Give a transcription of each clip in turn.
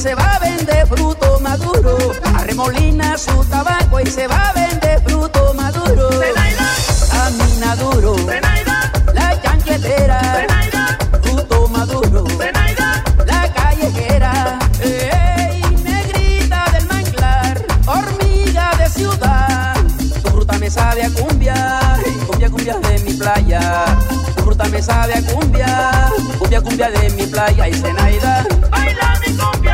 se va a vender fruto maduro. Arremolina su tabaco y se va a vender fruto maduro. Camina duro, la chanquetera, fruto maduro, la callejera. Ey, negrita del manglar, hormiga de ciudad. Tu fruta me sabe a cumbia, cumbia, cumbia de mi playa. Tu fruta me sabe a cumbia, cumbia, cumbia de mi playa y Zenaida. don't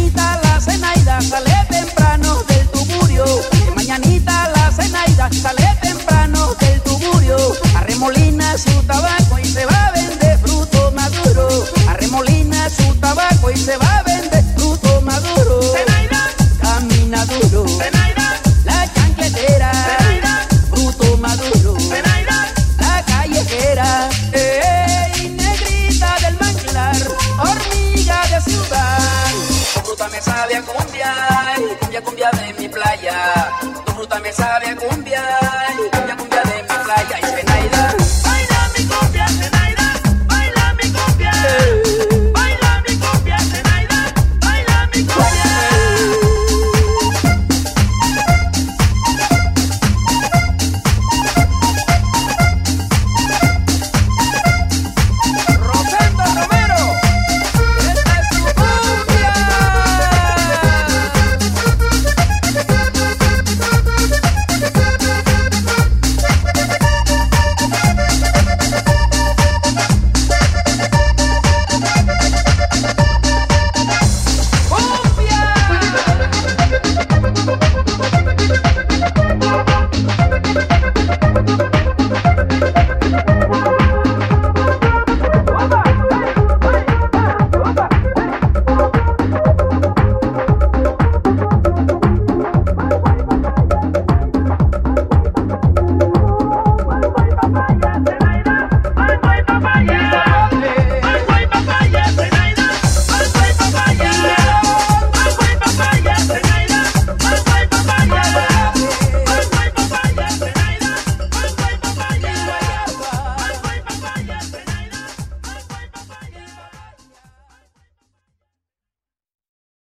mañanita la cenaida sale temprano del tuburio. Mañanita la cenaida sale temprano del tuburio. Arremolina su tabaco me sabe a cumbia, cumbia, cumbia de mi playa. Tu fruta me sabe a cumbia,